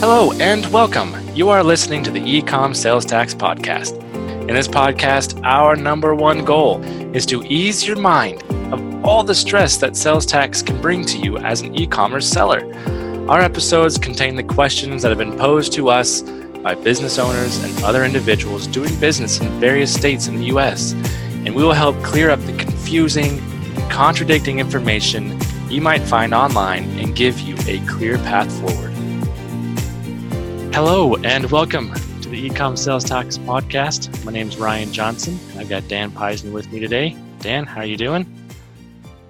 Hello and welcome. You are listening to the Ecom Sales Tax Podcast. In this podcast, our number one goal is to ease your mind of all the stress that sales tax can bring to you as an e commerce seller. Our episodes contain the questions that have been posed to us by business owners and other individuals doing business in various states in the US, and we will help clear up the confusing contradicting information you might find online and give you a clear path forward. Hello and welcome to the Ecom Sales Tax Podcast. My name is Ryan Johnson. I've got Dan Peisner with me today. Dan, how are you doing?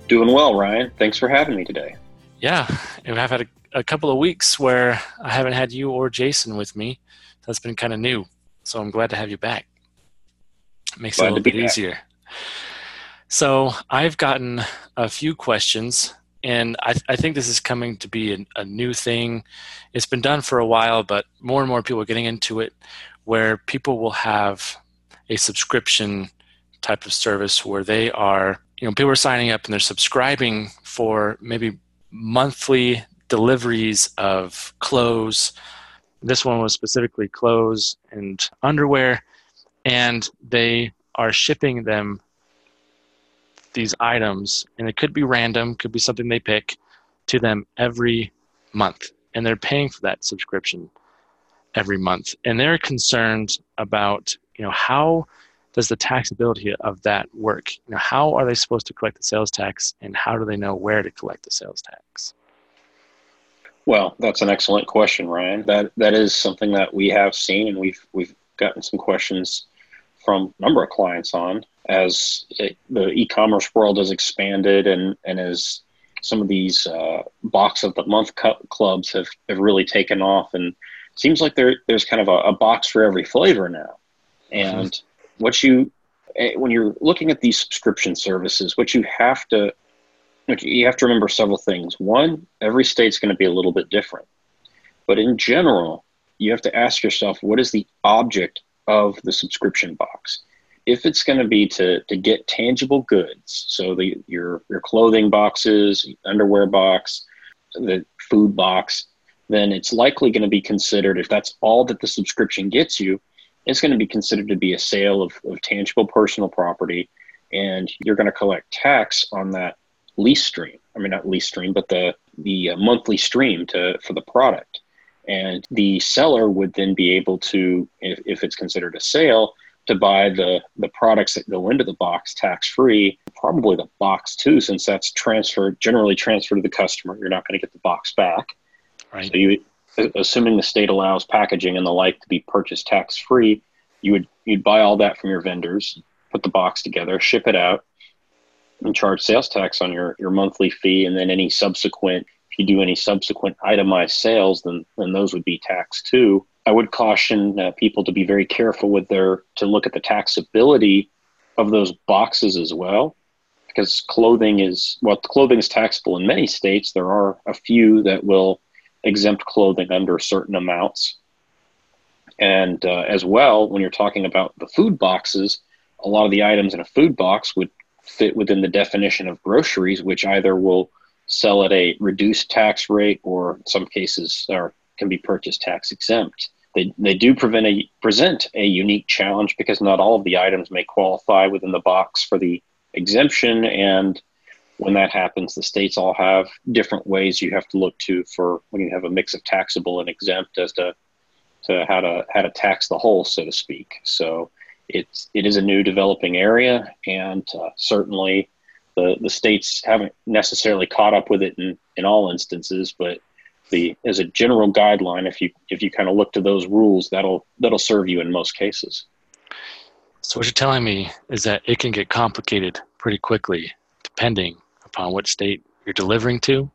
Doing well, Ryan. Thanks for having me today. Yeah, and I've had a, a couple of weeks where I haven't had you or Jason with me. That's been kind of new, so I'm glad to have you back. It makes glad it a little bit back. easier. So I've gotten a few questions and I, I, think this is coming to be a, a, new thing. It's been done for a while, but more and more people are getting into it where people will have a subscription type of service where they are, you know, people are signing up and they're subscribing for maybe monthly deliveries of clothes. This one was specifically clothes and underwear, and they are shipping them these items, and it could be random, could be something they pick, to them every month, and they're paying for that subscription every month, and they're concerned about you know how does the taxability of that work? You know, how are they supposed to collect the sales tax, and how do they know where to collect the sales tax? Well, that's an excellent question, Ryan. That that is something that we have seen, and we've we've gotten some questions from a number of clients on as it, the e-commerce world has expanded and, and as some of these uh, box of the month clubs have, have really taken off and seems like there, there's kind of a, a box for every flavor now. And mm-hmm. what you eh, when you're looking at these subscription services what you have to you have to remember several things. One every state's going to be a little bit different. But in general you have to ask yourself what is the object of the subscription box if it's going to be to to get tangible goods, so the your your clothing boxes, underwear box, the food box, then it's likely going to be considered if that's all that the subscription gets you, it's going to be considered to be a sale of, of tangible personal property, and you're going to collect tax on that lease stream. I mean, not lease stream, but the the uh, monthly stream to for the product. And the seller would then be able to, if, if it's considered a sale, to buy the the products that go into the box tax free probably the box too since that's transferred generally transferred to the customer. You're not going to get the box back. Right. So you assuming the state allows packaging and the like to be purchased tax free you would you'd buy all that from your vendors put the box together ship it out and charge sales tax on your your monthly fee and then any subsequent if you do any subsequent itemized sales then then those would be taxed too I would caution uh, people to be very careful with their to look at the taxability of those boxes as well, because clothing is well, clothing is taxable in many states. There are a few that will exempt clothing under certain amounts, and uh, as well, when you're talking about the food boxes, a lot of the items in a food box would fit within the definition of groceries, which either will sell at a reduced tax rate or in some cases are can be purchased tax exempt. They, they do prevent a, present a unique challenge because not all of the items may qualify within the box for the exemption. And when that happens, the states all have different ways you have to look to for when you have a mix of taxable and exempt as to, to how to how to tax the whole, so to speak. So it's it is a new developing area, and uh, certainly the the states haven't necessarily caught up with it in in all instances, but the as a general guideline if you if you kind of look to those rules that'll that'll serve you in most cases. So what you're telling me is that it can get complicated pretty quickly depending upon what state you're delivering to.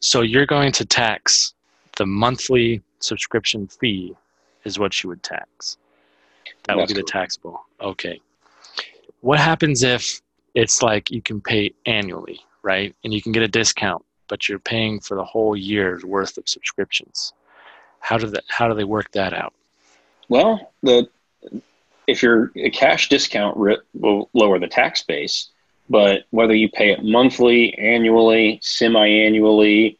So you're going to tax the monthly subscription fee is what you would tax. That That's would be the taxable. Okay. What happens if it's like you can pay annually right? And you can get a discount but you're paying for the whole year's worth of subscriptions. How do that? How do they work that out? Well, the if your a cash discount will lower the tax base, but whether you pay it monthly, annually, semi-annually,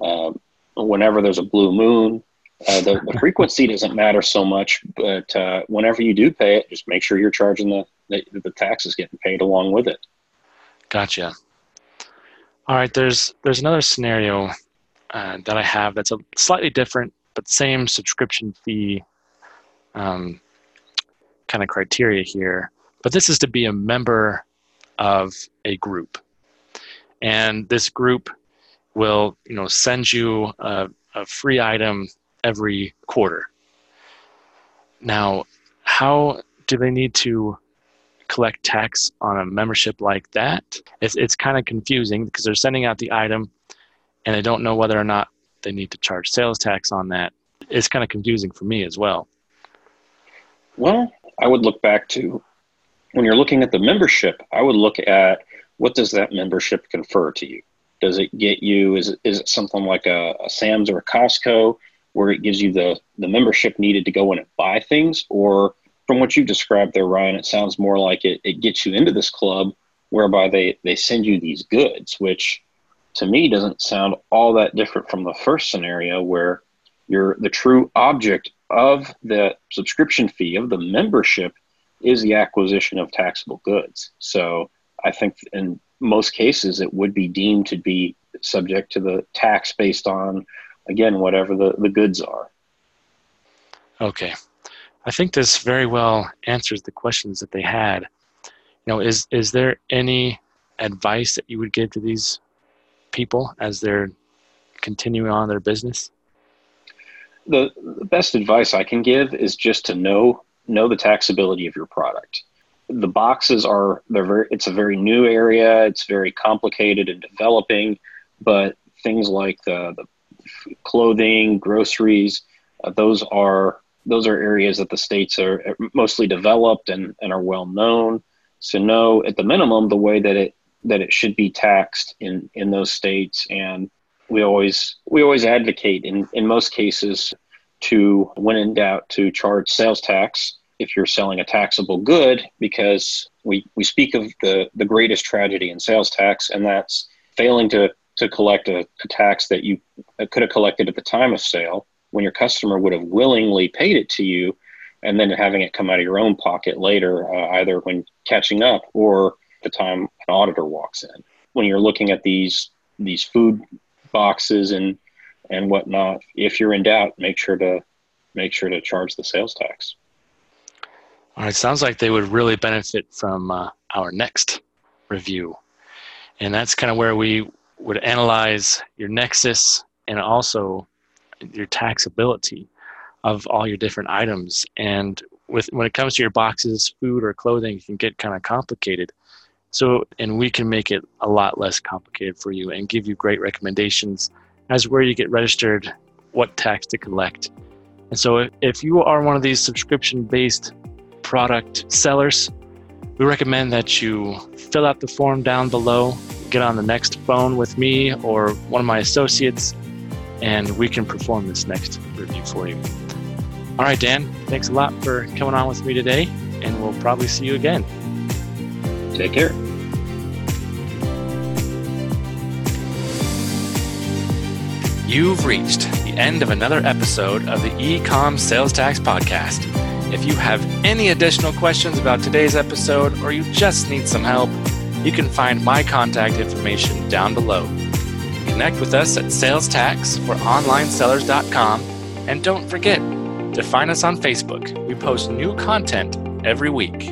uh, whenever there's a blue moon, Uh, the, the frequency doesn't matter so much, but uh, whenever you do pay it, just make sure you're charging the, the, the taxes getting paid along with it. Gotcha. All right, there's there's another scenario uh, that I have that's a slightly different, but same subscription fee um, kind of criteria here. But this is to be a member of a group, and this group will you know send you a, a free item every quarter. Now, how do they need to collect tax on a membership like that? It's, it's kind of confusing because they're sending out the item and they don't know whether or not they need to charge sales tax on that. It's kind of confusing for me as well. Well, I would look back to when you're looking at the membership, I would look at what does that membership confer to you? Does it get you, is is it something like a, a Sam's or a Costco where it gives you the, the membership needed to go in and buy things? Or from what you described there, Ryan, it sounds more like it, it gets you into this club whereby they, they send you these goods, which to me doesn't sound all that different from the first scenario where you're the true object of the subscription fee of the membership is the acquisition of taxable goods. So I think in most cases it would be deemed to be subject to the tax based on again, whatever the, the goods are. Okay. I think this very well answers the questions that they had. You know, is is there any advice that you would give to these people as they're continuing on their business? The, the best advice I can give is just to know know the taxability of your product. The boxes are they're very it's a very new area, it's very complicated and developing, but things like the, the clothing, groceries. Uh, those are those are areas that the states are eh, mostly developed and, and are well known. So know at the minimum the way that it that it should be taxed in in those states. And we always we always advocate in in most cases to when in doubt to charge sales tax if you're selling a taxable good because we, we speak of the, the greatest tragedy in sales tax and that's failing to to collect a, a tax that you could have collected at the time of sale when your customer would have willingly paid it to you and then having it come out of your own pocket later, uh, either when catching up or the time an auditor walks in. When you're looking at these these food boxes and and whatnot, if you're in doubt, make sure to make sure to charge the sales tax. All right, sounds like they would really benefit from uh, our nexus review, and that's kind of where we would analyze your nexus and also your taxability of all your different items. And with when it comes to your boxes, food or clothing, it can get kind of complicated. So, and we can make it a lot less complicated for you and give you great recommendations as where you get registered, what tax to collect. And so, if you are one of these subscription based product sellers, we recommend that you fill out the form down below get on the next phone with me or one of my associates, and we can perform this nexus review for you. All right, Dan, thanks a lot for coming on with me today, and we'll probably see you again. Take care. You've reached the end of another episode of the Ecom Sales Tax Podcast. If you have any additional questions about today's episode or you just need some help, you can find my contact information down below. Connect with us at salestaxforonlinesellers.com and don't forget to find us on Facebook. We post new content every week.